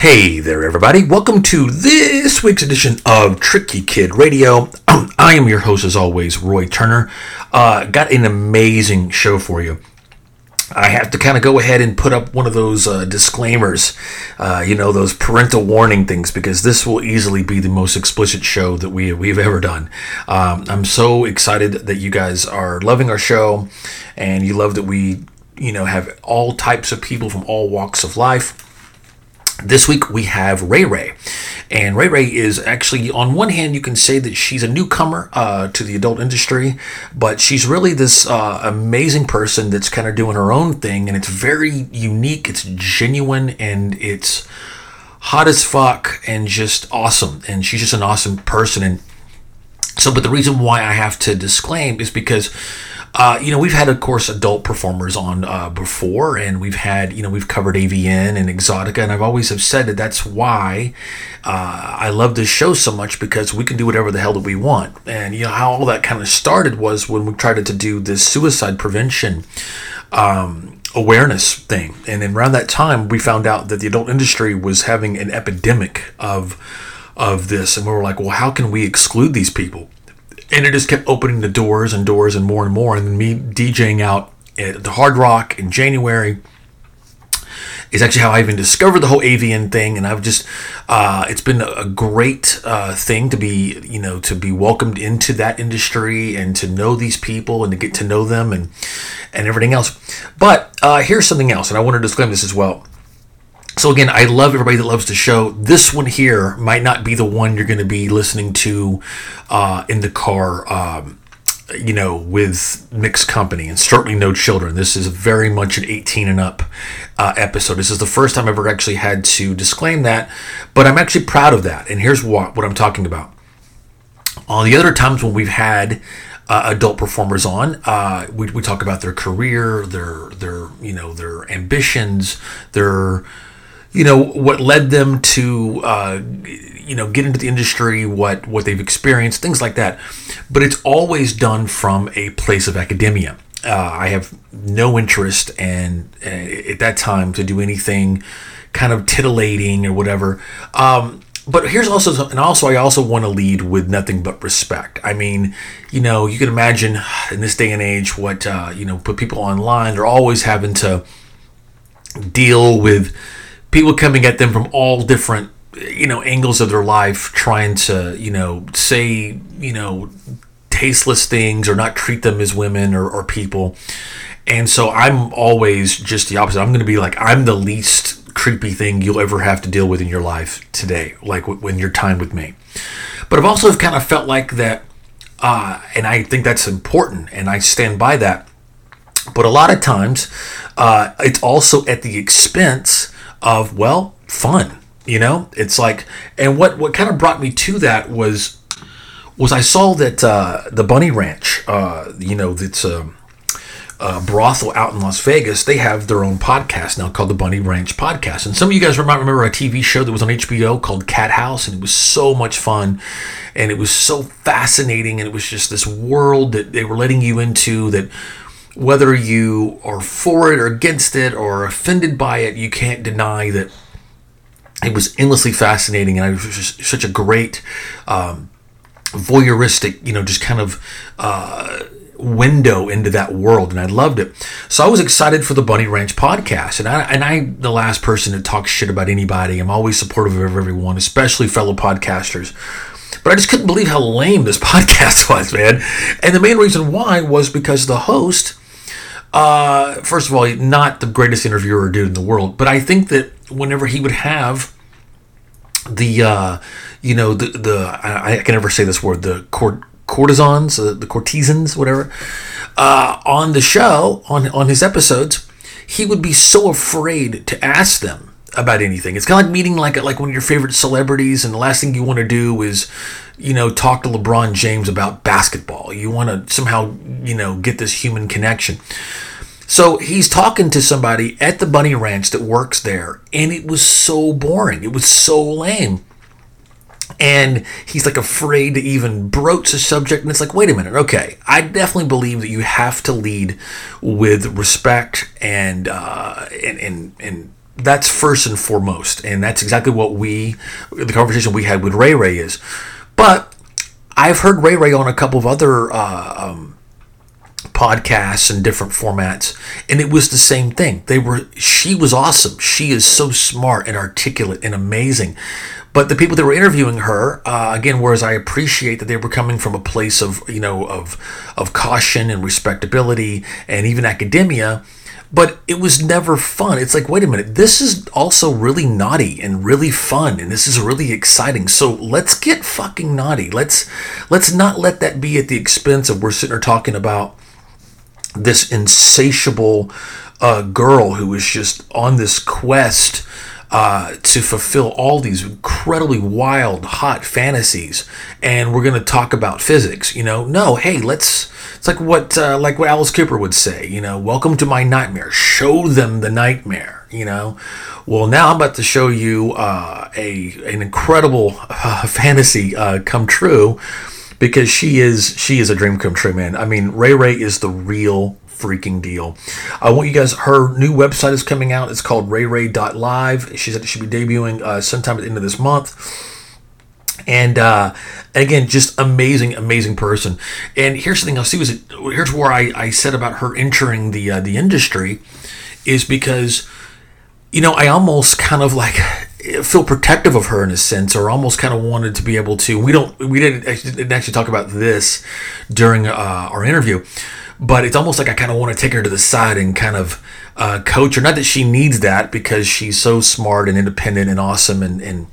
Hey there, everybody. Welcome to this week's edition of Tricky Kid Radio. I am your host, as always, Roy Turner. Uh, got an amazing show for you. I have to kind of go ahead and put up one of those uh, disclaimers, uh, you know, those parental warning things, because this will easily be the most explicit show that we, we've ever done. Um, I'm so excited that you guys are loving our show and you love that we, you know, have all types of people from all walks of life this week we have Ray Ray. And Ray Ray is actually, on one hand, you can say that she's a newcomer uh, to the adult industry, but she's really this uh, amazing person that's kind of doing her own thing. And it's very unique, it's genuine, and it's hot as fuck and just awesome. And she's just an awesome person. And so, but the reason why I have to disclaim is because uh, you know, we've had, of course, adult performers on uh, before, and we've had, you know, we've covered AVN and Exxxotica, and I've always have said that that's why uh, I love this show so much because we can do whatever the hell that we want. And you know how all that kind of started was when we tried to do this suicide prevention. Um, awareness thing and around that time we found out that the adult industry was having an epidemic of of this and we were like well how can we exclude these people and it just kept opening the doors and doors and more and more. And me DJing out at the Hard Rock in January is actually how I even discovered the whole avian thing. And I've just, uh, it's been a great uh, thing to be, you know, to be welcomed into that industry and to know these people and to get to know them and and everything else. But uh, here's something else, and I want to disclaim this as well. So again, I love everybody that loves the show. This one here might not be the one you're going to be listening to uh, in the car, um, you know, with mixed company, and certainly no children. This is very much an 18 and up uh, episode. This is the first time I've ever actually had to disclaim that, but I'm actually proud of that. And here's what what I'm talking about. On the other times when we've had uh, adult performers on. Uh, we, we talk about their career, their their you know their ambitions, their you know what led them to uh, you know get into the industry what what they've experienced things like that. But it's always done from a place of academia. Uh, i have no interest and uh, at that time to do anything kind of titillating or whatever. Um, but here's also and also i also want to lead with nothing but respect. I mean you know you can imagine in this day and age what uh, you know put people online they're always having to deal with people coming at them from all different you know angles of their life trying to you know say you know tasteless things or not treat them as women or, or people. And so i'm always just the opposite. I'm going to be like i'm the least creepy thing you'll ever have to deal with in your life today like when you're time with me. But i've also kind of felt like that uh, and i think that's important and i stand by that. But a lot of times uh, it's also at the expense of well fun you know? It's like and what what kind of brought me to that was was i saw that uh, the bunny ranch uh, you know that's a, um, a, brothel out in las vegas they have their own podcast now called the bunny ranch podcast. And some of you guys might remember a tv show that was on hbo called Cathouse and it was so much fun and it was so fascinating and it was just this world that they were letting you into that whether you are for it or against it or offended by it, you can't deny that it was endlessly fascinating and it was just such a great um, voyeuristic, you know, just kind of uh, window into that world, and I loved it. So I was excited for the Bunny Ranch podcast, and I and I the last person to talk shit about anybody. I'm always supportive of everyone, especially fellow podcasters. But I just couldn't believe how lame this podcast was, man. And the main reason why was because the host uh, first of all, not the greatest interviewer dude in the world, but I think that whenever he would have the, uh, you know, the the I, I, can never say this word, the court courtesans, uh, the courtesans, whatever, uh, on the show on on his episodes, he would be so afraid to ask them about anything. It's kind of like meeting like like one of your favorite celebrities, and the last thing you want to do is, you know, talk to LeBron James about basketball. You want to somehow, you know, get this human connection. So he's talking to somebody at the bunny ranch that works there, and it was so boring. It was so lame. And he's like afraid to even broach the subject. And it's like, wait a minute, okay. I definitely believe that you have to lead with respect and uh, and, and and that's first and foremost, and that's exactly what we, the conversation we had with Ray Ray is. But I've heard Ray Ray on a couple of other uh, um, podcasts and different formats, and it was the same thing. They were, she was awesome. She is so smart and articulate and amazing. But the people that were interviewing her, uh, again, whereas I appreciate that they were coming from a place of, you know, of of caution and respectability and even academia, but it was never fun. It's like, wait a minute, this is also really naughty and really fun, and this is really exciting. So let's get fucking naughty. Let's let's not let that be at the expense of we're sitting there talking about this insatiable uh, girl who is just on this quest uh, to fulfill all these incredibly wild, hot fantasies, and we're going to talk about physics. You know, no, hey, let's. It's like what uh, like what Alice Cooper would say. You know, welcome to my nightmare. Show them the nightmare. You know, well now I'm about to show you uh, a an incredible uh, fantasy uh, come true because she is she is a dream come true, man. I mean, Ray Ray is the real freaking deal. I want you guys, her new website is coming out. It's called rayray.live. She said it should be debuting uh, sometime at the end of this month. And uh, again, just amazing, amazing person. And here's the thing I'll see was it, here's where I, I said about her entering the uh, the industry is because you know I almost kind of like feel protective of her in a sense, or almost kind of wanted to be able to. We don't we didn't didn't actually talk about this during uh, our interview, but it's almost like I kind of want to take her to the side and kind of uh, coach her. Not that she needs that because she's so smart and independent and awesome and, and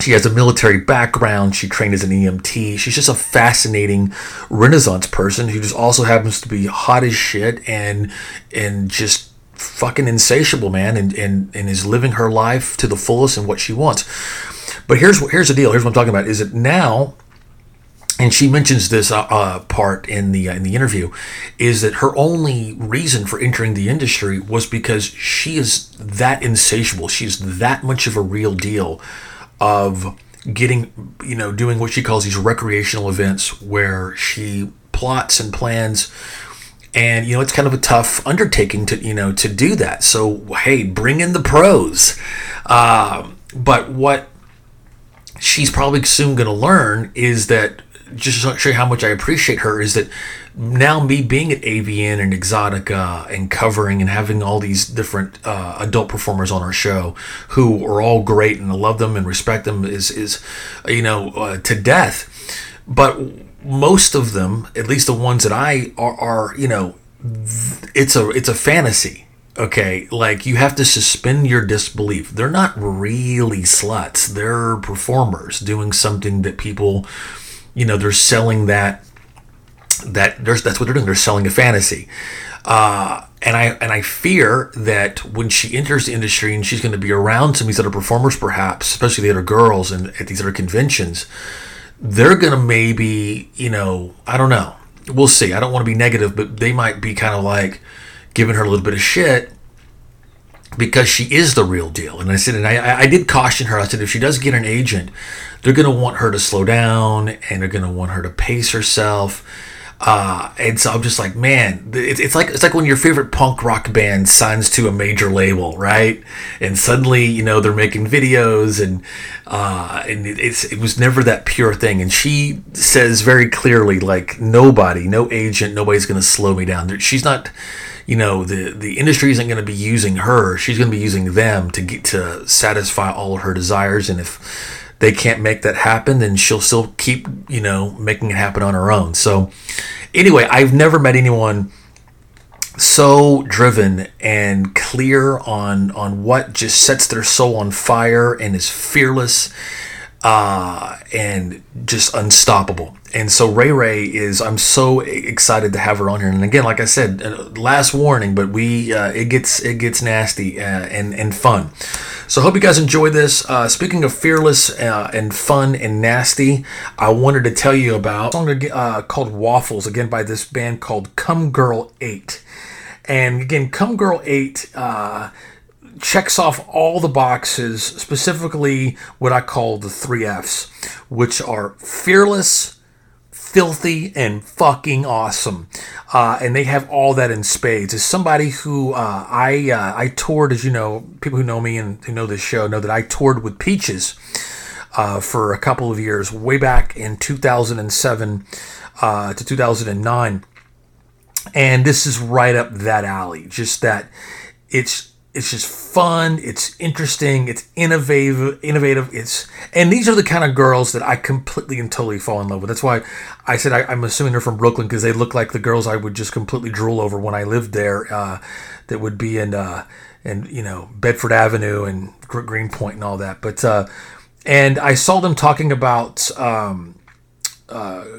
she has a military background. She trained as an EMT. She's just a fascinating Renaissance person who just also happens to be hot as shit and and just fucking insatiable, man, and, and, and is living her life to the fullest and what she wants. But here's here's the deal. Here's what I'm talking about. Is that now and she mentions this uh, uh, part in the uh, in the interview is that her only reason for entering the industry was because she is that insatiable. She's that much of a real deal of getting you know doing what she calls these recreational events where she plots and plans. And you know it's kind of a tough undertaking to you know to do that. So hey bring in the pros. Uh, but what she's probably soon going to learn is that just to show you how much I appreciate her is that now me being at AVN and Exxxotica and covering and having all these different uh, adult performers on our show who are all great and I love them and respect them is is you know uh, to death, but most of them, at least the ones that I are, are you know, it's a it's a fantasy okay? Like you have to suspend your disbelief. They're not really sluts. They're performers doing something that people you know they're selling that that there's that's what they're doing they're selling a fantasy uh, and I and I fear that when she enters the industry and she's going to be around some of these other performers, perhaps, especially the other girls and at these other conventions, they're going to maybe, you know, I don't know. We'll see. I don't want to be negative, but they might be kind of like giving her a little bit of shit because she is the real deal. And I said, and I, I did caution her. I said, if she does get an agent, they're going to want her to slow down and they're going to want her to pace herself. Uh, and so I'm just like, man, it's, it's like it's like when your favorite punk rock band signs to a major label, right? And suddenly, you know, they're making videos, and uh, and it, it's it was never that pure thing. And she says very clearly, like, nobody, no agent, nobody's to slow me down. She's not you know the the industry isn't going to be using her she's going to be using them to get to satisfy all of her desires and if they can't make that happen then she'll still keep you know making it happen on her own so anyway i've never met anyone so driven and clear on on what just sets their soul on fire and is fearless uh, and just unstoppable. And so Ray Ray is, I'm so excited to have her on here. And again, like I said, uh, last warning, but we, uh, it gets, it gets nasty uh, and, and fun. So I hope you guys enjoy this. Uh, speaking of fearless uh, and fun and nasty, I wanted to tell you about a song uh, called Waffles, again by this band called Cumgirl8. And again, Cumgirl8 checks off all the boxes, specifically what I call the three F's, which are fearless, filthy and fucking awesome. Uh, and they have all that in spades. As somebody who uh, I uh, I toured, as you know, people who know me and who know this show know that I toured with Peaches uh, for a couple of years, way back in 2007 uh, to 2009. And this is right up that alley. Just that it's it's just fun it's interesting it's innovative innovative it's and these are the kind of girls that i completely and totally fall in love with. That's why i said I, am assuming they're from brooklyn because they look like the girls i would just completely drool over when i lived there uh, that would be in uh, in you know bedford avenue and greenpoint and all that. But uh, and i saw them talking about um,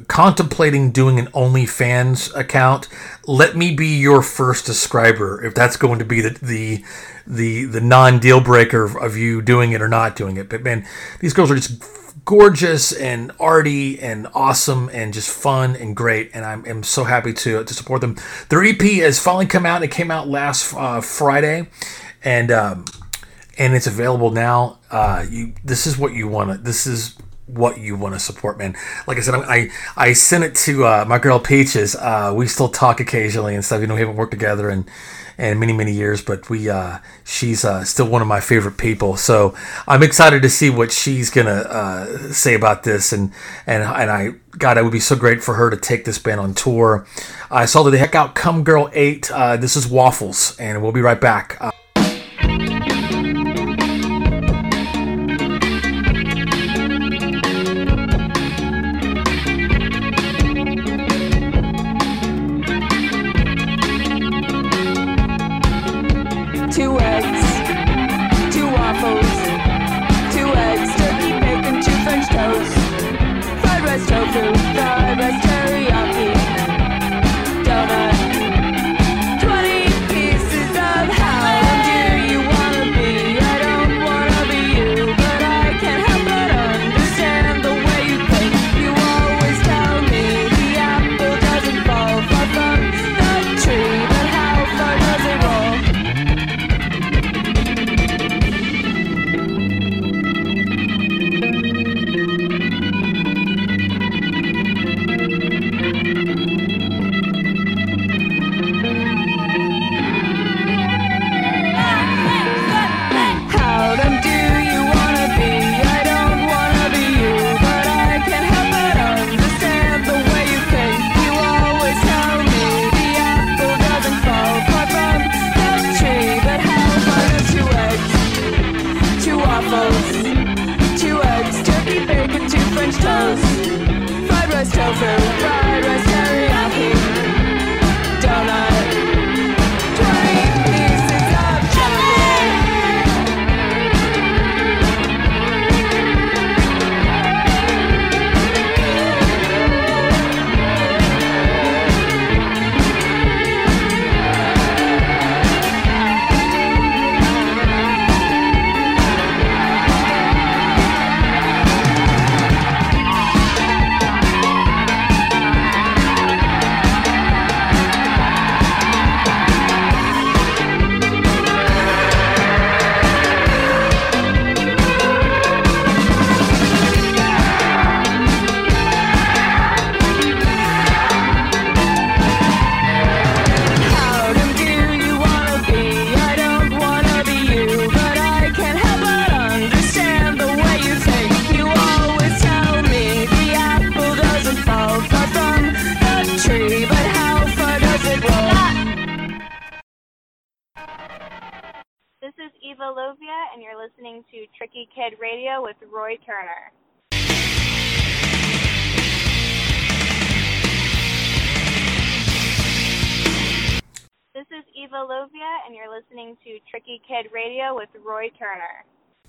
contemplating doing an OnlyFans account, let me be your first subscriber if that's going to be the the the, the non deal breaker of you doing it or not doing it. But man, these girls are just gorgeous and arty and awesome and just fun and great. And I'm, I'm so happy to to support them. Their EP has finally come out. It came out last uh, Friday, and um, and it's available now. Uh, you this is what you want. This is what you want to support, man. Like I said, I I sent it to uh, my girl Peaches. Uh, we still talk occasionally and stuff. You know, we haven't worked together and and many many years, but we uh, she's uh, still one of my favorite people. So I'm excited to see what she's gonna uh, say about this. And and and I God, it would be so great for her to take this band on tour. I saw the heck out Cumgirl8. Uh, this is Waffles, and we'll be right back.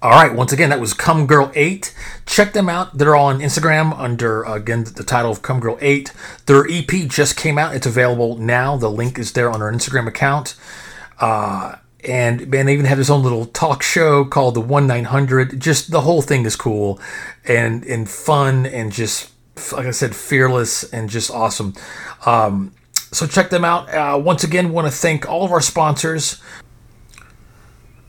All right, once again, that was Cumgirl8. Check them out. They're on Instagram under, uh, again, the title of Cumgirl8. Their EP just came out. It's available now. The link is there on our Instagram account. Uh, and man, they even have his own little talk show called the One Nine Hundred. Just the whole thing is cool and and fun and just like I said, fearless and just awesome. Um, so check them out. Uh, once again, want to thank all of our sponsors.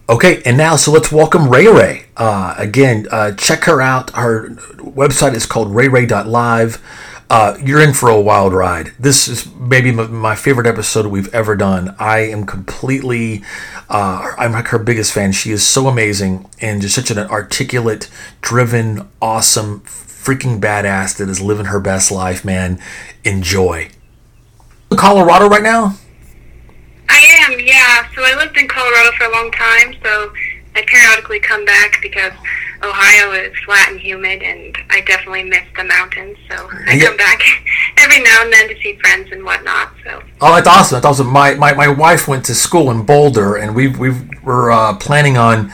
Okay, and now so let's welcome Ray Ray. Uh, again, uh, check her out. Her website is called rayray.live. uh, you're in for a wild ride. This is maybe my favorite episode we've ever done. I am completely, uh, I'm like her biggest fan. She is so amazing and just such an articulate, driven, awesome, freaking badass that is living her best life, man. Enjoy. Colorado right now? I am, yeah. So I lived in Colorado for a long time, so I periodically come back because Ohio is flat and humid, and I definitely miss the mountains. So I come back every now and then to see friends and whatnot. So. Oh, that's awesome! That's awesome. My my, my wife went to school in Boulder, and we we were uh, planning on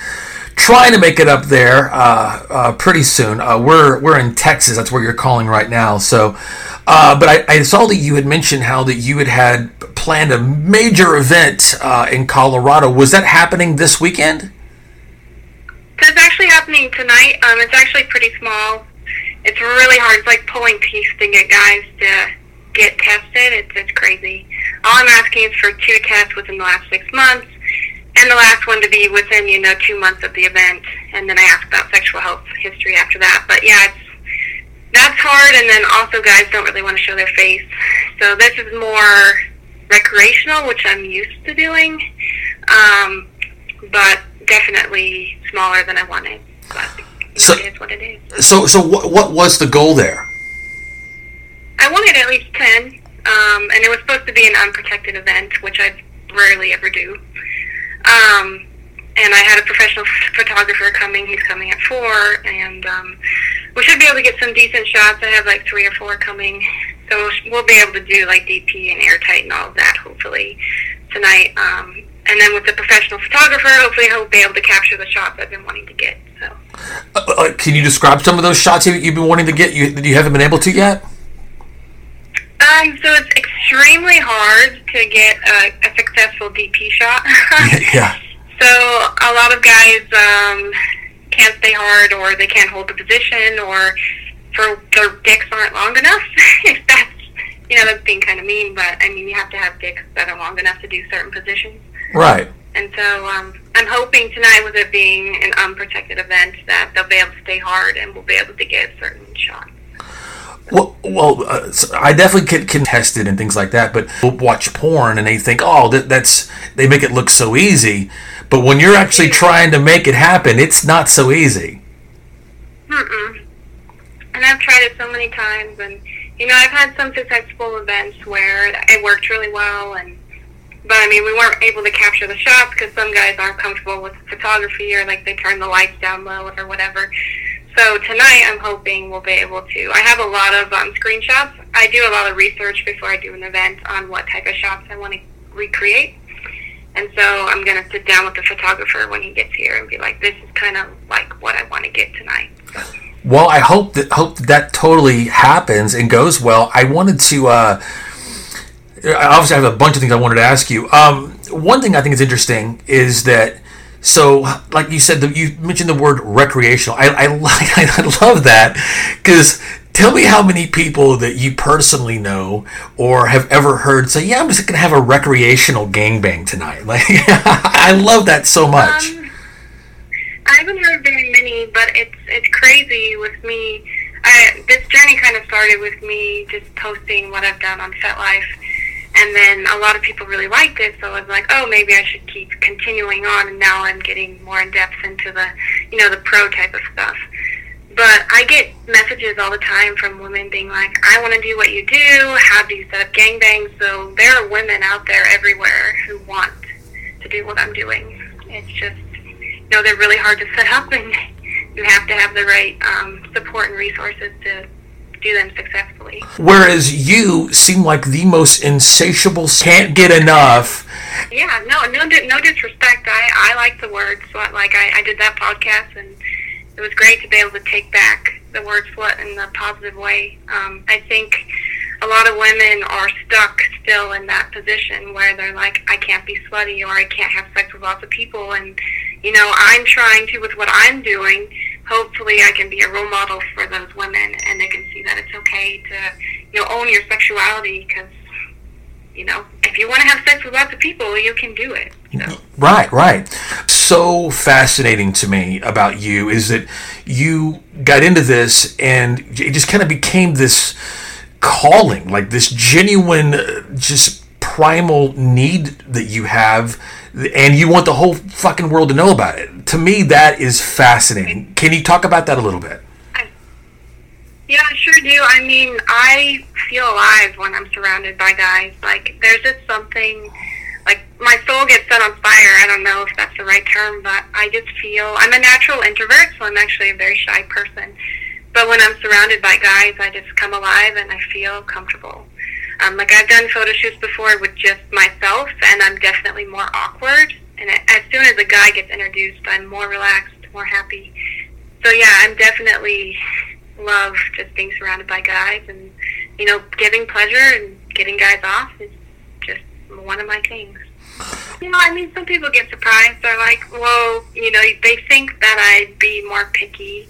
trying to make it up there uh, uh, pretty soon. Uh, we're we're in Texas. That's where you're calling right now. So, uh, but I, I, saw that you had mentioned how that you had had planned a major event uh, in Colorado. Was that happening this weekend? That's actually happening tonight. Um, it's actually pretty small. It's really hard. It's like pulling teeth to get guys to get tested. It's, it's crazy. All I'm asking is for two tests within the last six months, and the last one to be within, you know, two months of the event. And then I ask about sexual health history after that. But yeah, it's that's hard. And then also, guys don't really want to show their face. So this is more recreational, which I'm used to doing. Um, but definitely smaller than I wanted. But so, it is what it is. So, so what, what was the goal there? I wanted at least 10, um, and it was supposed to be an unprotected event, which I rarely ever do. Um, and I had a professional photographer coming. He's coming at 4, and um, we should be able to get some decent shots. I have like three or four coming. So we'll be able to do like DP and airtight and all of that, hopefully, tonight. Um, and then with the professional photographer, hopefully he'll be able to capture the shots I've been wanting to get. So, uh, uh, can you describe some of those shots you've been wanting to get you that you haven't been able to yet? Um, so it's extremely hard to get a, a successful DP shot. yeah. So a lot of guys um, can't stay hard, or they can't hold the position, or for their dicks aren't long enough. if that's you know that's being kind of mean, but I mean you have to have dicks that are long enough to do certain positions. Right. And so um, I'm hoping tonight, with it being an unprotected event, that they'll be able to stay hard and we'll be able to get certain shots. Well, well, uh, I definitely can contest it and things like that. But we'll watch porn and they think, oh, that, that's they make it look so easy. But when you're actually trying to make it happen, it's not so easy. Mm-mm. And I've tried it so many times, and you know, I've had some successful events where it worked really well, and but I mean, we weren't able to capture the shots because some guys aren't comfortable with photography or like they turn the lights down low or whatever. So tonight, I'm hoping we'll be able to. I have a lot of um, screenshots. I do a lot of research before I do an event on what type of shots I want to recreate. And so I'm going to sit down with the photographer when he gets here and be like, this is kind of like what I want to get tonight. Well, I hope that hope that, that totally happens and goes well. I wanted to uh, obviously I have a bunch of things I wanted to ask you. Um, one thing I think is interesting is that so like you said, the, you mentioned the word recreational. I I, I love that because tell me how many people that you personally know or have ever heard say, "Yeah, I'm just gonna have a recreational gangbang tonight." Like I love that so much. Um, I haven't heard very many, but it's it's crazy with me. I, this journey kind of started with me just posting what I've done on FetLife and then a lot of people really liked it, so I was like, oh, maybe I should keep continuing on. And now I'm getting more in depth into the, you know, the pro type of stuff. But I get messages all the time from women being like, I want to do what you do. How do you set up gangbangs? So there are women out there everywhere who want to do what I'm doing. It's just, you know, they're really hard to set up, and you have to have the right um, support and resources to do them successfully. Whereas you seem like the most insatiable, can't get enough. Yeah, no, no, no disrespect. I, I like the word slut. Like I, I did that podcast, and it was great to be able to take back the word slut in a positive way. Um, I think a lot of women are stuck still in that position where they're like, I can't be slutty or I can't have sex with lots of people, and you know, I'm trying to with what I'm doing hopefully I can be a role model for those women and they can see that it's okay to, you know, own your sexuality because, you know, if you want to have sex with lots of people, you can do it. So. Right, right. So fascinating to me about you is that you got into this and it just kind of became this calling, like this genuine, uh, just primal need that you have, and you want the whole fucking world to know about it. To me, that is fascinating. Can you talk about that a little bit? Yeah, I sure do. I mean, I feel alive when I'm surrounded by guys. Like, there's just something, like, my soul gets set on fire. I don't know if that's the right term, but I just feel, I'm a natural introvert, so I'm actually a very shy person. But when I'm surrounded by guys, I just come alive and I feel comfortable. Um, like, I've done photo shoots before with just myself, and I'm definitely more awkward. And as soon as a guy gets introduced, I'm more relaxed, more happy. So, yeah, I'm definitely love just being surrounded by guys and you know giving pleasure and getting guys off is just one of my things you know i mean some people get surprised they're like well you know they think that i'd be more picky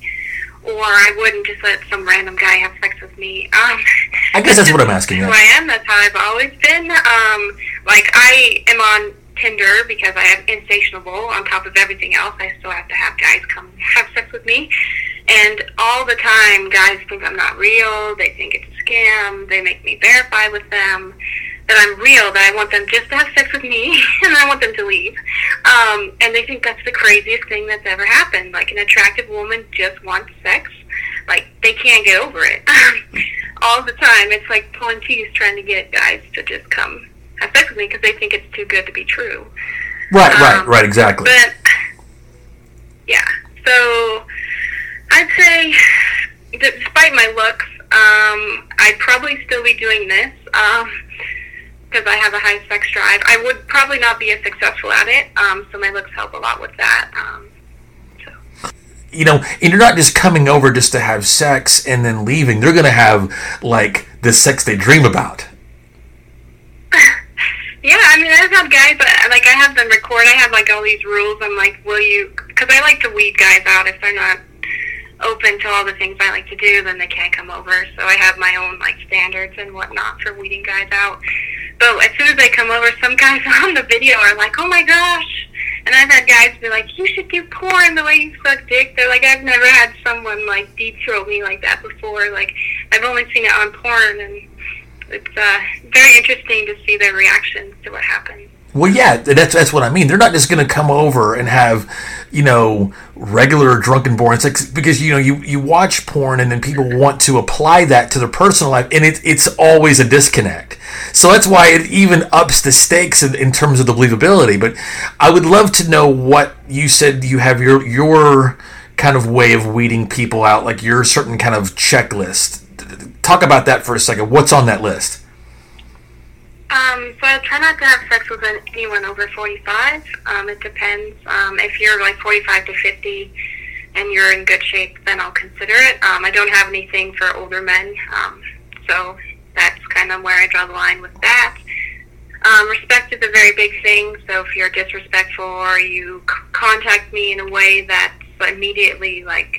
or I wouldn't just let some random guy have sex with me. Um, I guess that's what I'm asking. You. Who I am. That's how I've always been. Um, like I am on Tinder because I have insatiable. On top of everything else, I still have to have guys come have sex with me. And all the time, guys think I'm not real. They think it's a scam. They make me verify with them that I'm real, that I want them just to have sex with me, and I want them to leave. Um, and they think that's the craziest thing that's ever happened. Like, an attractive woman just wants sex. Like, they can't get over it. all the time, it's like pulling teeth trying to get guys to just come have sex with me because they think it's too good to be true. Right, um, right, right, exactly. But, yeah. So I'd say, despite my looks, um, I'd probably still be doing this because I have a high sex drive. I would probably not be as successful at it, um, so my looks help a lot with that. Um, you know, and you're not just coming over just to have sex and then leaving. They're going to have like the sex they dream about. Yeah, I mean, I've had guys, but like, I have them record. I have, like, all these rules. I'm like, will you, because I like to weed guys out if they're not open to all the things I like to do, then they can't come over. So I have my own like standards and whatnot for weeding guys out. But as soon as they come over, some guys on the video are like, "Oh my gosh!" And I've had guys be like, "You should do porn the way you suck dick." They're like, "I've never had someone like deep throat me like that before. Like I've only seen it on porn, and it's uh, very interesting to see their reactions to what happens." Well, yeah, that's that's what I mean. They're not just going to come over and have, you know, regular drunken porn. Like because you know you, you watch porn and then people want to apply that to their personal life, and it, it's always a disconnect. So that's why it even ups the stakes in, in terms of the believability. But I would love to know what you said. You have your your kind of way of weeding people out, like your certain kind of checklist. Talk about that for a second. What's on that list? Um, so I try not to have sex with anyone over 45. Um, it depends. Um, if you're like 45 to 50 and you're in good shape, then I'll consider it. Um, I don't have anything for older men, um, so that's kind of where I draw the line with that. Um, respect is a very big thing. So if you're disrespectful or you c- contact me in a way that's immediately like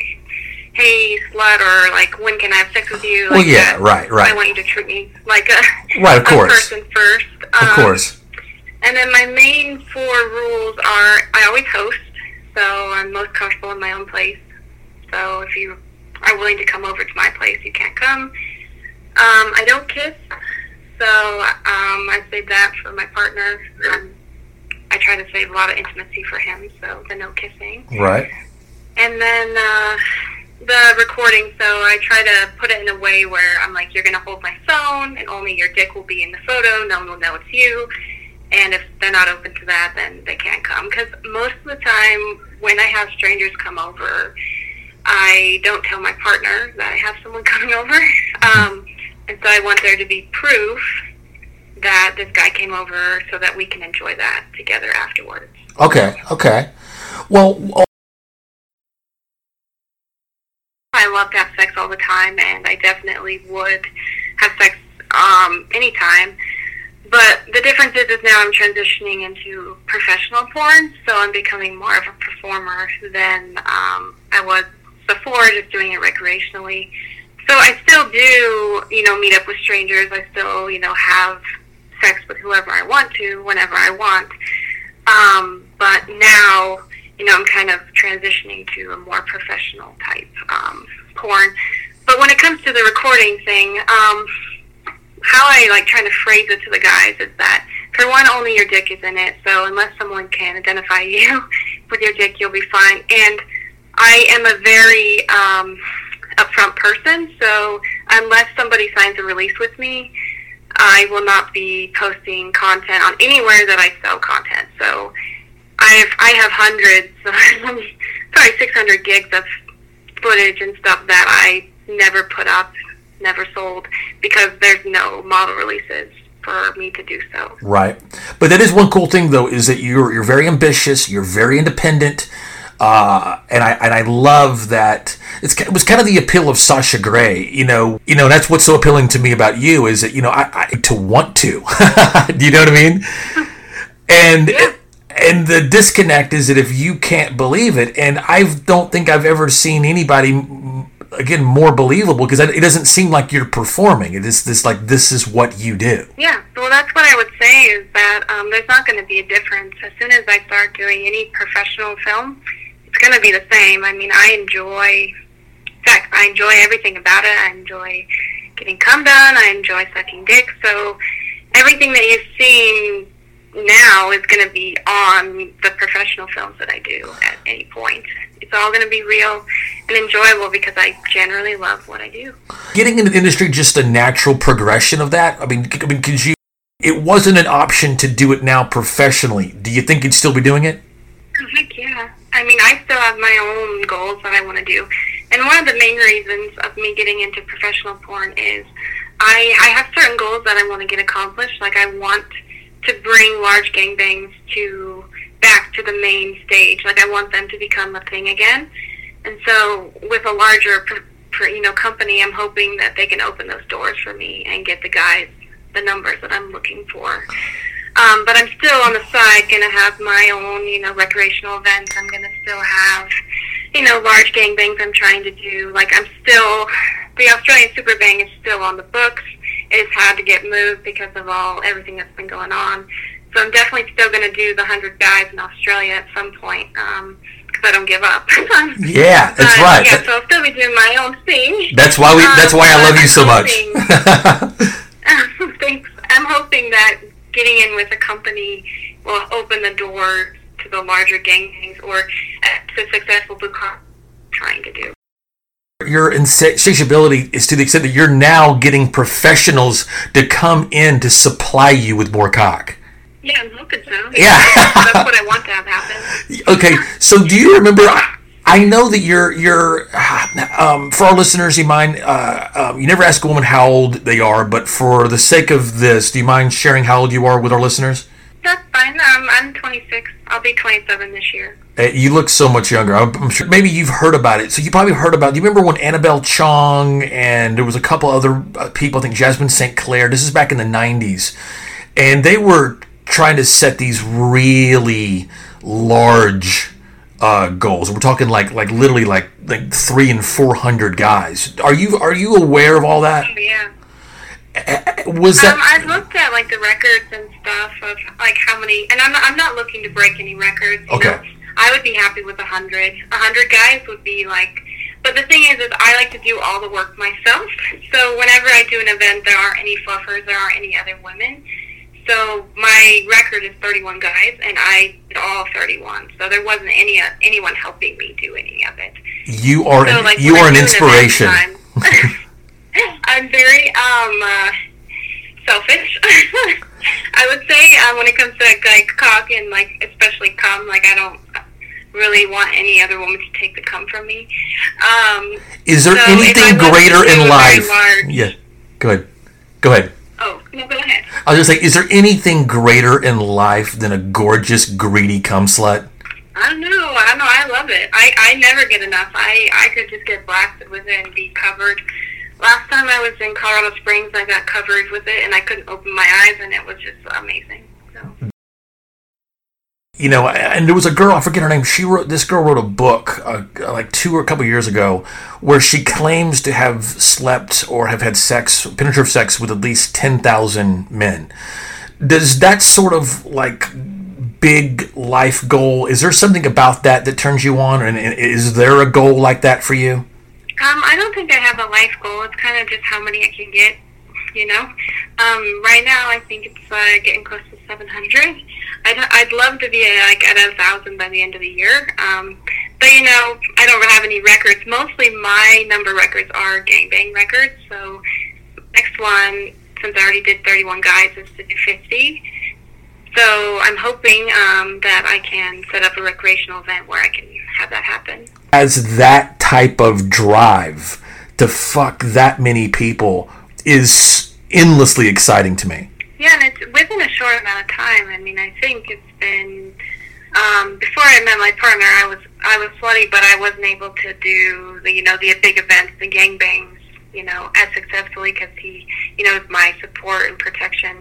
hey slut or like when can I have sex with you? Like well, yeah, that. right, right. I want you to treat me like a right, of course. person first. Um, of course. And then my main four rules are I always host, so I'm most comfortable in my own place. So if you are willing to come over to my place, you can't come. Um, I don't kiss, so um, I save that for my partner. Um, I try to save a lot of intimacy for him, so the no kissing. Right. And then uh, the recording, so I try to put it in a way where I'm like, you're going to hold my phone, and only your dick will be in the photo. No one will know it's you. And if they're not open to that, then they can't come. Because most of the time, when I have strangers come over, I don't tell my partner that I have someone coming over. Um, and so I want there to be proof that this guy came over so that we can enjoy that together afterwards. Okay, okay. Well, love to have sex all the time, and I definitely would have sex um, anytime. But the difference is, is now I'm transitioning into professional porn, so I'm becoming more of a performer than um, I was before, just doing it recreationally. So I still do, you know, meet up with strangers. I still, you know, have sex with whoever I want to, whenever I want. Um, but now you know, I'm kind of transitioning to a more professional type um, porn. But when it comes to the recording thing, um, how I like trying to phrase it to the guys is that for one, only your dick is in it. So unless someone can identify you with your dick, you'll be fine. And I am a very um, upfront person, so unless somebody signs a release with me, I will not be posting content on anywhere that I sell content. So I have I have hundreds, probably 600 gigs of footage and stuff that I never put up, never sold because there's no model releases for me to do so. Right, but that is one cool thing though is that you're you're very ambitious, you're very independent. Uh, and I and I love that it's it was kind of the appeal of Sasha Grey. You know, you know that's what's so appealing to me about you is that you know I, I to want to. Do you know what I mean? And Yeah. And the disconnect is that if you can't believe it, and I don't think I've ever seen anybody again more believable because it doesn't seem like you're performing. It is this like this is what you do. Yeah, well, that's what I would say is that um, there's not going to be a difference. As soon as I start doing any professional film, it's going to be the same. I mean, I enjoy, fact, I enjoy everything about it. I enjoy getting cum done. I enjoy sucking dick. So everything that you've seen now is going to be on the professional films that I do at any point. It's all going to be real and enjoyable because I generally love what I do. Getting into the industry just a natural progression of that. I mean, I mean, because you, it wasn't an option to do it now professionally. Do you think you'd still be doing it? Heck yeah. I mean, I still have my own goals that I want to do. And one of the main reasons of me getting into professional porn is I, I have certain goals that I want to get accomplished. Like, I want to bring large gangbangs to back to the main stage. Like, I want them to become a thing again. And so, with a larger, you know, company, I'm hoping that they can open those doors for me and get the guys the numbers that I'm looking for. Um, but I'm still on the side going to have my own, you know, recreational events. I'm going to still have, you know, large gangbangs I'm trying to do. Like I'm still, the Australian Super Bang is still on the books. It's had to get moved because of all everything that's been going on. So I'm definitely still going to do the hundred guys in Australia at some point because I don't give up. Yeah, that's But, right. Yeah, so I'll still be doing my own thing. That's why we. That's why I Um, love you so much. Thanks. I'm hoping that getting in with a company will open the door to the larger gangbangs or uh, to successful car trying to do. Your insatiability is to the extent that you're now getting professionals to come in to supply you with more cock. Yeah, I'm hoping so. Yeah. That's what I want to have happen. Okay, so do you remember? I know that you're you're um, for our listeners. You mind? Uh, um, you never ask a woman how old they are, but for the sake of this, do you mind sharing how old you are with our listeners? That's fine. Um, I'm 26. I'll be 27 this year. Uh, You look so much younger. I'm, I'm sure maybe you've heard about it. So you probably heard about. Do you remember when Annabel Chong and there was a couple other uh, people? I think Jasmin St. Claire. This is back in the '90s, and they were trying to set these really large uh, goals. We're talking like like literally like like three and four hundred guys. Are you are you aware of all that? Yeah. Was Um, that I've looked at like the records and stuff of like how many, and I'm not, I'm not looking to break any records. Okay. Know? I would be happy with a hundred. A hundred guys would be like, but the thing is, is I like to do all the work myself. So whenever I do an event, there aren't any fluffers, there aren't any other women. So my record is 31 guys, and I did all 31. So there wasn't any uh, anyone helping me do any of it. you are So an, like you are an inspiration? time, I'm very um uh, selfish. I would say uh, when it comes to like cock and like especially cum, like I don't really want any other woman to take the cum from me. Um, Is there So anything greater in life? large- Yeah, go ahead. Go ahead. oh no, go ahead. I was just like, is there anything greater in life than a gorgeous, greedy cum slut? I don't know. I don't know. I love it. I, I never get enough. I, I could just get blasted with it and be covered. Last time I was in Colorado Springs, I got covered with it and I couldn't open my eyes, and it was just amazing. So. You know, and there was a girl, I forget her name. She wrote this girl wrote a book uh, like two or a couple years ago where she claims to have slept or have had sex, penetrative sex with at least 10,000 men. Does that sort of like big life goal, is there something about that that turns you on? And is there a goal like that for you? Um, I don't think I have a life goal. It's kind of just how many I can get. you know. Um, right now, I think it's uh, getting close 700. I'd, I'd love to be like at a thousand by the end of the year. Um, but you know, I don't have any records. Mostly my number records are gangbang records. So next one, since I already did 31 guys, is to do 50. So I'm hoping um, that I can set up a recreational event where I can have that happen. As that type of drive to fuck that many people is endlessly exciting to me. Yeah, and it's within a short amount of time. I mean, I think it's been um, before I met my partner. I was I was slutty, but I wasn't able to do the you know the big events, the gangbangs, you know, as successfully because he you know my support and protection.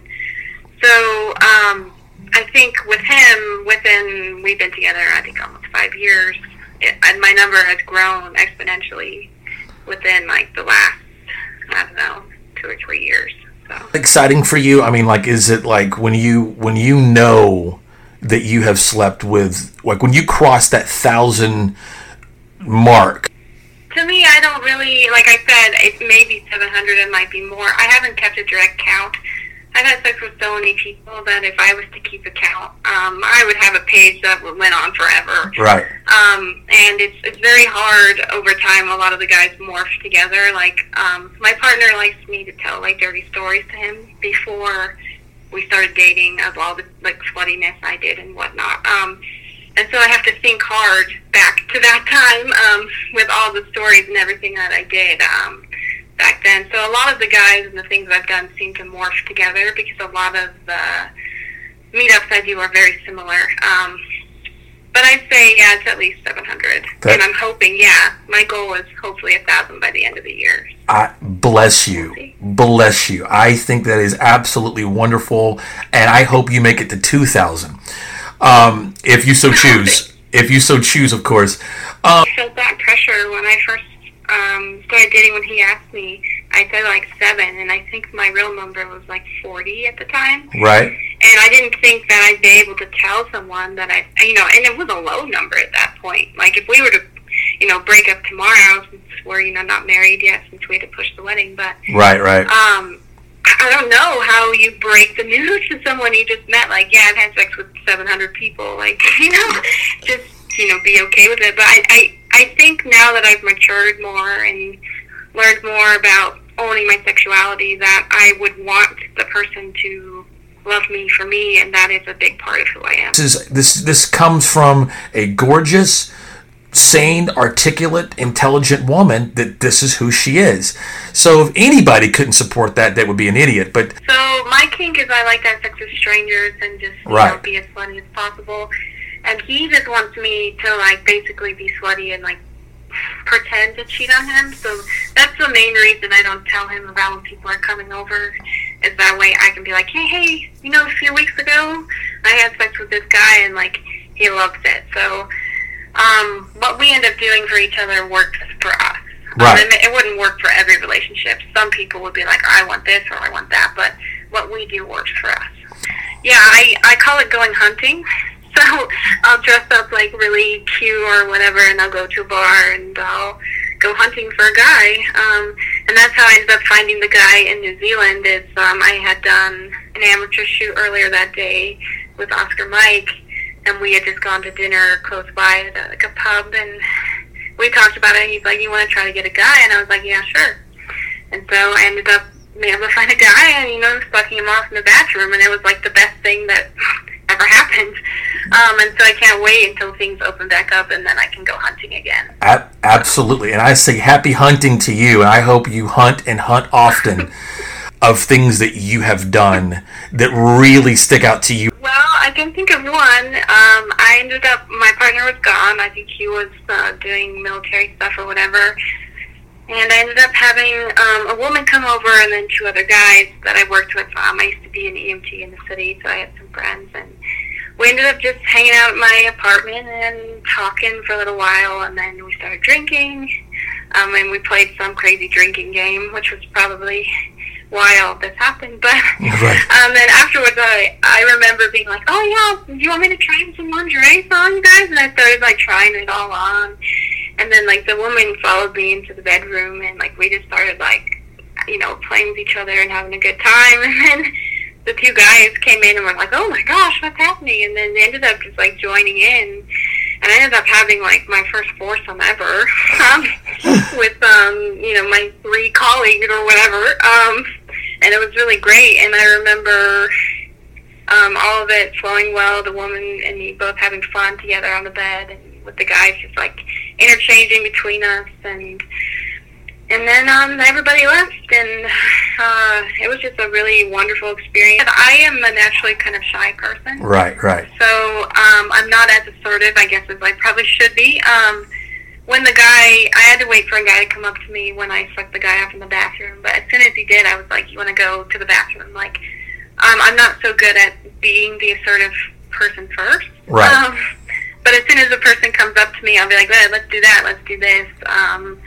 So um, I think with him, within we've been together, I think almost five years, it, and my number has grown exponentially within like the last I don't know two or three years. Exciting for you. I mean, like, is it like when you when you know that you have slept with like when you cross that thousand mark? To me, I don't really like I said. It may be seven hundred. It might be more. I haven't kept a direct count. I've had sex with so many people that if I was to keep a count, um, I would have a page that went on forever. Right. Um, and it's it's very hard over time. A lot of the guys morph together. Like um, my partner likes me to tell like dirty stories to him before we started dating of all the like sluttiness I did and whatnot. Um, and so I have to think hard back to that time um, with all the stories and everything that I did. Um, back then. So a lot of the guys and the things I've done seem to morph together because a lot of the meetups I do are very similar. Um, but I'd say yeah, it's at least seven hundred, and I'm hoping yeah. My goal is hopefully a thousand by the end of the year. I bless you, bless you. I think that is absolutely wonderful, and I hope you make it to two thousand, um, if you so choose. If you so choose, of course. Um, I felt that pressure when I first um, started dating when he asked me, I said like seven, and I think my real number was like 40 at the time. Right. And I didn't think that I'd be able to tell someone that I, you know, and it was a low number at that point. Like if we were to, you know, break up tomorrow, since we're, you know, not married yet, since we had to push the wedding, but. Right, right. Um, I don't know how you break the news to someone you just met. Like, yeah, I've had sex with 700 people. Like, you know, just, you know, be okay with it. But I, I, I think now that I've matured more and learned more about owning my sexuality, that I would want the person to love me for me, and that is a big part of who I am. This is this this comes from a gorgeous, sane, articulate, intelligent woman. That this is who she is. So if anybody couldn't support that, that would be an idiot. But so my kink is I like to have sex with strangers and just right. know, be as funny as possible and he just wants me to like basically be sweaty and like pretend to cheat on him. So that's the main reason I don't tell him about when people are coming over. Is that way I can be like, hey, hey, you know, a few weeks ago I had sex with this guy and like he loves it. So um, what we end up doing for each other works for us. Right. Um, it wouldn't work for every relationship. Some people would be like, I want this or I want that, but what we do works for us. Yeah, I, I call it going hunting. So I'll dress up like really cute or whatever, and I'll go to a bar and I'll go hunting for a guy. Um, and that's how I ended up finding the guy in New Zealand. Is um, I had done an amateur shoot earlier that day with Oscar Mike, and we had just gone to dinner close by at a, like a pub, and we talked about it. And he's like, "You want to try to get a guy?" And I was like, "Yeah, sure." And so I ended up being able to find a guy, and you know, sucking him off in the bathroom, and it was like the best thing that ever happened. Um, and so I can't wait until things open back up and then I can go hunting again. A- absolutely. And I say happy hunting to you. And I hope you hunt and hunt often of things that you have done that really stick out to you. Well, I can think of one. Um, I ended up, my partner was gone. I think he was uh, doing military stuff or whatever. And I ended up having um, a woman come over and then two other guys that I worked with. Um, I used to be an EMT in the city, so I had some friends. And we ended up just hanging out at my apartment and talking for a little while, and then we started drinking. Um, and we played some crazy drinking game, which was probably why all this happened. But right. um, then afterwards, I I remember being like, "Oh yeah, do you want me to try some lingerie on you guys?" And I started like trying it all on, and then like the woman followed me into the bedroom, and like we just started like you know, playing with each other and having a good time. And then the two guys came in and were like, "Oh my gosh, what's happening?" And then they ended up just like joining in, and I ended up having like my first foursome ever um, with um, you know my three colleagues or whatever, um, and it was really great. And I remember um, all of it flowing well. The woman and me both having fun together on the bed, and with the guys just like interchanging between us, and and then um, everybody left, and uh, it was just a really wonderful experience. I am a naturally kind of shy person, Right, right. so um, I'm not as assertive, I guess, as I probably should be. Um, when the guy, I had to wait for a guy to come up to me when I sucked the guy up in the bathroom. But as soon as he did, I was like, "You want to go to the bathroom?" Like, um, I'm not so good at being the assertive person first. Right. Um, but as soon as a person comes up to me, I'll be like, "Well, "Let's do that. Let's do this." Um,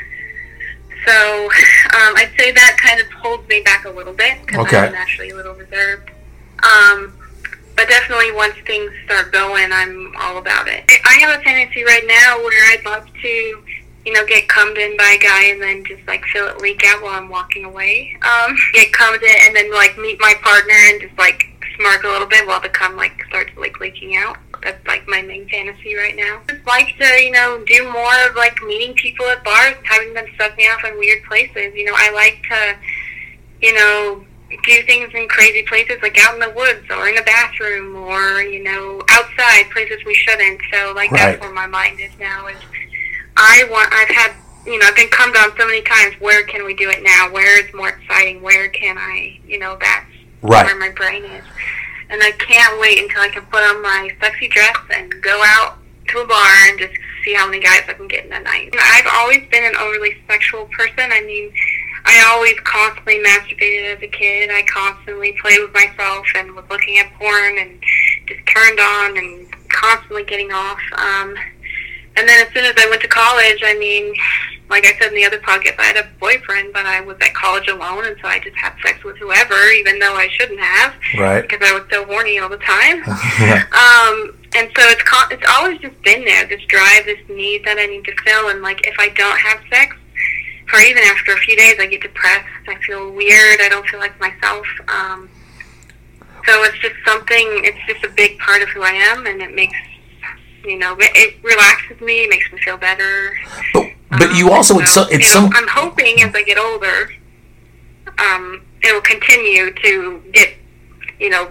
so um, I'd say that kind of holds me back a little bit because Okay. I'm naturally a little reserved. Um, but definitely once things start going, I'm all about it. I have a fantasy right now where I'd love to, you know, get cummed in by a guy and then just like feel it leak out while I'm walking away. Um, get cummed in and then like meet my partner and just like smirk a little bit while the cum like starts like leaking out. That's like my main fantasy right now. I'd like to, you know, do more of like meeting people at bars, having them suck me off in weird places. You know, I like to, you know, do things in crazy places like out in the woods or in a bathroom or, you know, outside places we shouldn't. So like Right. that's where my mind is now is I want I've had you know, I've been cummed on so many times, where can we do it now? Where is more exciting? Where can I you know, that's Right. where my brain is. And I can't wait until I can put on my sexy dress and go out to a bar and just see how many guys I can get in a night. I've always been an overly sexual person. I mean, I always constantly masturbated as a kid. I constantly played with myself and was looking at porn and just turned on and constantly getting off. Um, and then as soon as I went to college, I mean, like I said in the other podcast, I had a boyfriend, but I was at college alone, and so I just had sex with whoever, even though I shouldn't have, Right. because I was so horny all the time. Um, and so it's con- it's always just been there, this drive, this need that I need to fill. And like, if I don't have sex, or even after a few days, I get depressed. I feel weird. I don't feel like myself. Um, so it's just something. It's just a big part of who I am, and it makes you know it, it relaxes me, it makes me feel better. But, but Um, you also, and it's, so, it's some, I'm hoping as I get older, um, it will continue to get, you know,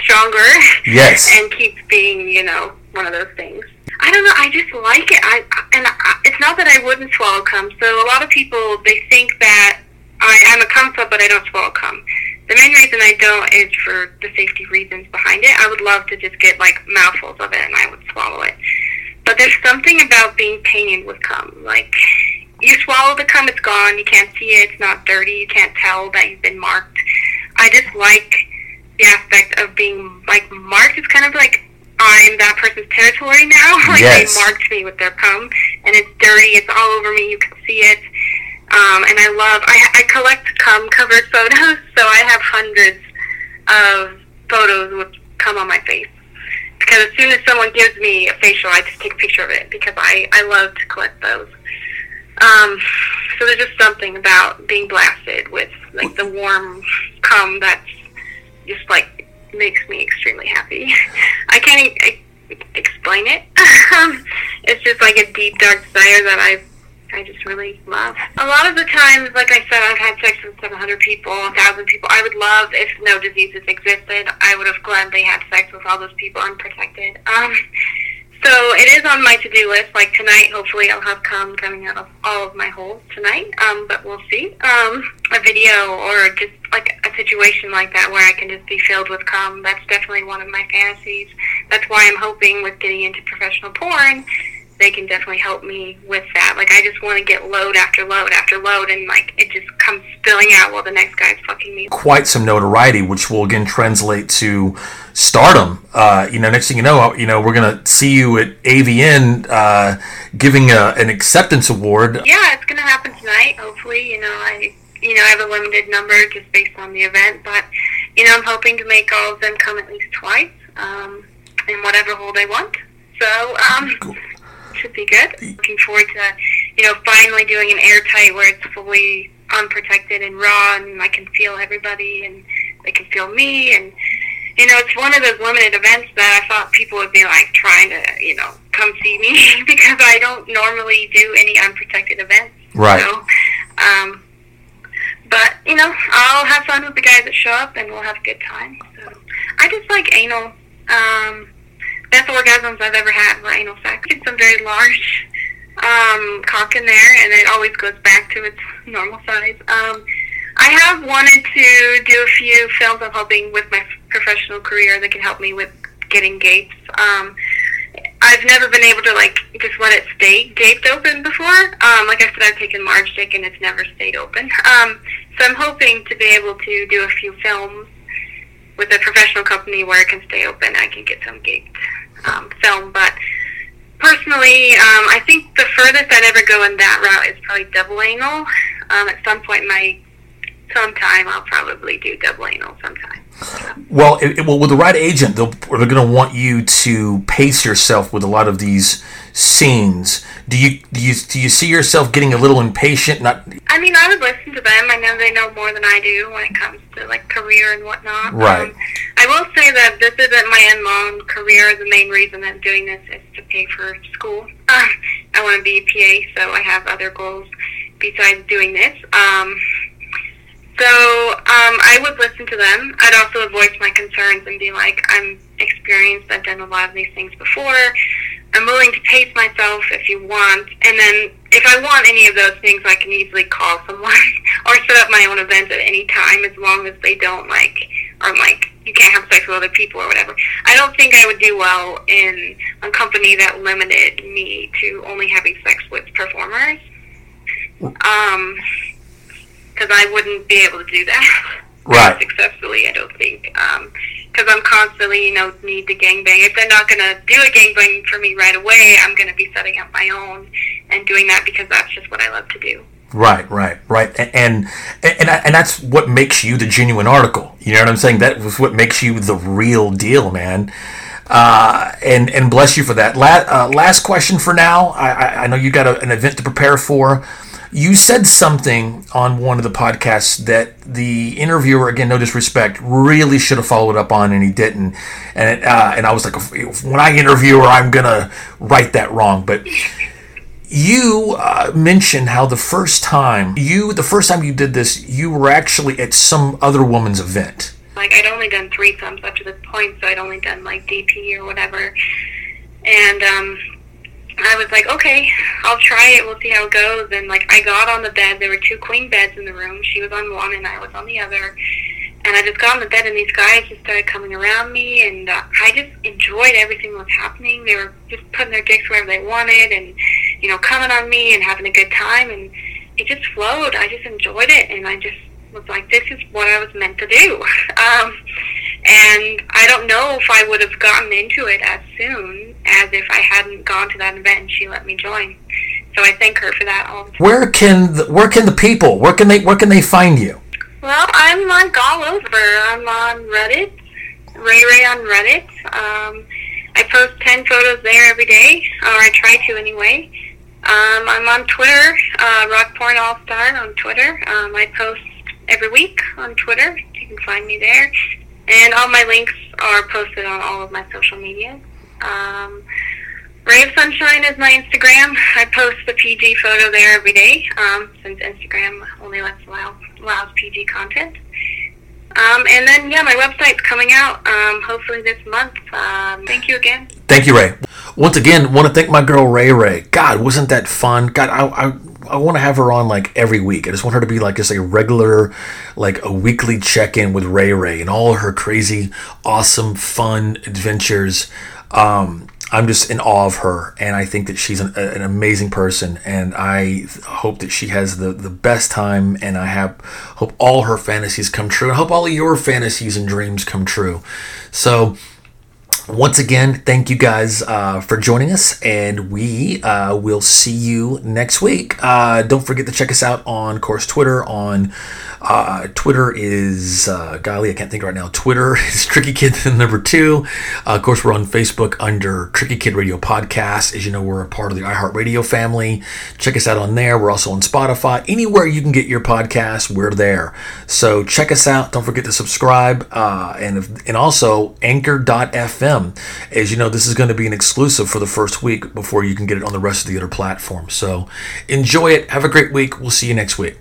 stronger. Yes. and keep being, you know, one of those things. I don't know. I just like it. I and I, it's not that I wouldn't swallow cum. So a lot of people they think that I, I'm a cum sub, but I don't swallow cum. The main reason I don't is for the safety reasons behind it. I would love to just get like mouthfuls of it and I would swallow it. But there's something about being painted with cum. Like you swallow the cum, it's gone. You can't see it. It's not dirty. You can't tell that you've been marked. I just like the aspect of being like marked. It's kind of like I'm that person's territory now. like Yes. they marked me with their cum, and it's dirty. It's all over me. You can see it. Um, and I love. I, I collect cum covered photos, so I have hundreds of photos with cum on my face. Because as soon as someone gives me a facial, I just take a picture of it because I I love to collect those. Um, so there's just something about being blasted with like the warm cum that's just like makes me extremely happy. I can't e- explain it. Um, it's just like a deep dark desire that I I just really love. A lot of the times, like I said, I've had sex with 700 people, 1,000 people. I would love if no diseases existed. I would have gladly had sex with all those people unprotected. Um, so it is on my to-do list. Like tonight, hopefully, I'll have cum coming out of all of my holes tonight. Um, but we'll see. Um, a video or just like a situation like that where I can just be filled with cum. That's definitely one of my fantasies. That's why I'm hoping with getting into professional porn, they can definitely help me with that. Like I just want to get load after load after load, and like it just comes spilling out while the next guy's fucking me. quite some notoriety, which will again translate to stardom. Uh, you know, next thing you know, you know, we're gonna see you at AVN uh, giving a, an acceptance award. Yeah, it's gonna happen tonight. Hopefully, you know, I you know I have a limited number just based on the event, but you know I'm hoping to make all of them come at least twice, um, in whatever hole they want. So um, should be good. Looking forward to you know finally doing an airtight where it's fully unprotected and raw, and I can feel everybody, and they can feel me, and you know, it's one of those limited events that I thought people would be like trying to, you know, come see me because I don't normally do any unprotected events. Right. So, um, but you know, I'll have fun with the guys that show up, and we'll have a good time. So, I just like anal. Um, best orgasms I've ever had were anal sex. It's some very large um, cock in there, and it always goes back to its normal size. Um, I have wanted to do a few films. I'm hoping with my professional career that can help me with getting gapes. Um, I've never been able to like just let it stay gaped open before. Um, like I said, I've taken Marge Dick and it's never stayed open. Um, so I'm hoping to be able to do a few films with a professional company where it can stay open. I can get some gaped um, film, but personally, um, I think the furthest I'd ever go in that route is probably double anal. Um, at some point in my sometime, I'll probably do double anal sometime. Well, it, it- well, with the right agent, they'll, they're going to want you to pace yourself with a lot of these scenes. Do you do you do you see yourself getting a little impatient? Not I mean, I would listen to them. I know they know more than I do when it comes to like career and whatnot. Right. Um, I will say that this isn't my end long career. The main reason that I'm doing this is to pay for school. Um, I want to be a PA, so I have other goals besides doing this. Um, so um, I would listen to them. I'd also voice my concerns and be like, I'm experienced. I've done a lot of these things before. I'm willing to pace myself if you want. And then if I want any of those things, I can easily call someone or set up my own events at any time as long as they don't like, or like, you can't have sex with other people or whatever. I don't think I would do well in a company that limited me to only having sex with performers. Um, because I wouldn't be able to do that Right. successfully. I don't think because I'm constantly, you know, need to gangbang. If they're not gonna do a gangbang for me right away, I'm gonna be setting up my own and doing that because that's just what I love to do. right, right, right, and and and that's what makes you the genuine article. You know what I'm saying? That was what makes you the real deal, man. Uh, and and bless you for that. La- uh, last question for now. I, I, I know you got a, an event to prepare for. You said something on one of the podcasts that the interviewer, again, no disrespect, really should have followed up on, and he didn't. And uh, and I was like, when I interview her, I'm gonna right that wrong. But you uh, mentioned how the first time you, the first time you did this, you were actually at some other woman's event. Like I'd only done threesomes up to this point, so I'd only done like DP or whatever. And um, I was like, okay, I'll try it. We'll see how it goes. And like I got on the bed. There were two queen beds in the room. She was on one, and I was on the other. And I just got on the bed, and these guys just started coming around me, and uh, I just enjoyed everything that was happening. They were just putting their dicks wherever they wanted, and you know, coming on me and having a good time, and it just flowed. I just enjoyed it, and I just was like, this is what I was meant to do. Um, and I don't know if I would have gotten into it as soon as if I hadn't gone to that event and she let me join. So I thank her for that all the time. Where can the, where can the people where can they where can they find you? Well, I'm like all over. I'm on Reddit, Ray Ray on Reddit. Um, I post 10 photos there every day, or I try to anyway. Um, I'm on Twitter, uh, Rock Porn All Star on Twitter. Um, I post every week on Twitter. You can find me there. And all my links are posted on all of my social media. Um, Ray of Sunshine is my Instagram. I post the PG photo there every day, um, since Instagram only lets allow, allows PG content. Um, and then, yeah, my website's coming out um, hopefully this month. Um, thank you again. Thank you, Ray. Once again, want to thank my girl Ray Ray. God, wasn't that fun? God, I, I, I want to have her on like every week. I just want her to be like just a regular, like a weekly check in with Ray Ray and all her crazy, awesome, fun adventures. Um, I'm just in awe of her, and I think that she's an, an amazing person, and I hope that she has the, the best time, and I have hope all her fantasies come true. I hope all of your fantasies and dreams come true. So once again, thank you guys uh, for joining us, and we uh, will see you next week. Uh, don't forget to check us out on, course, Twitter. On uh, Twitter is uh, golly, I can't think right now. Twitter is Tricky Kid number two. Uh, of course, we're on Facebook under Tricky Kid Radio Podcast. As you know, we're a part of the iHeartRadio family. Check us out on there. We're also on Spotify. Anywhere you can get your podcast, we're there. So check us out. Don't forget to subscribe, and if, and also Anchor.fm as you know, this is going to be an exclusive for the first week before you can get it on the rest of the other platforms. So enjoy it. Have a great week. We'll see you next week.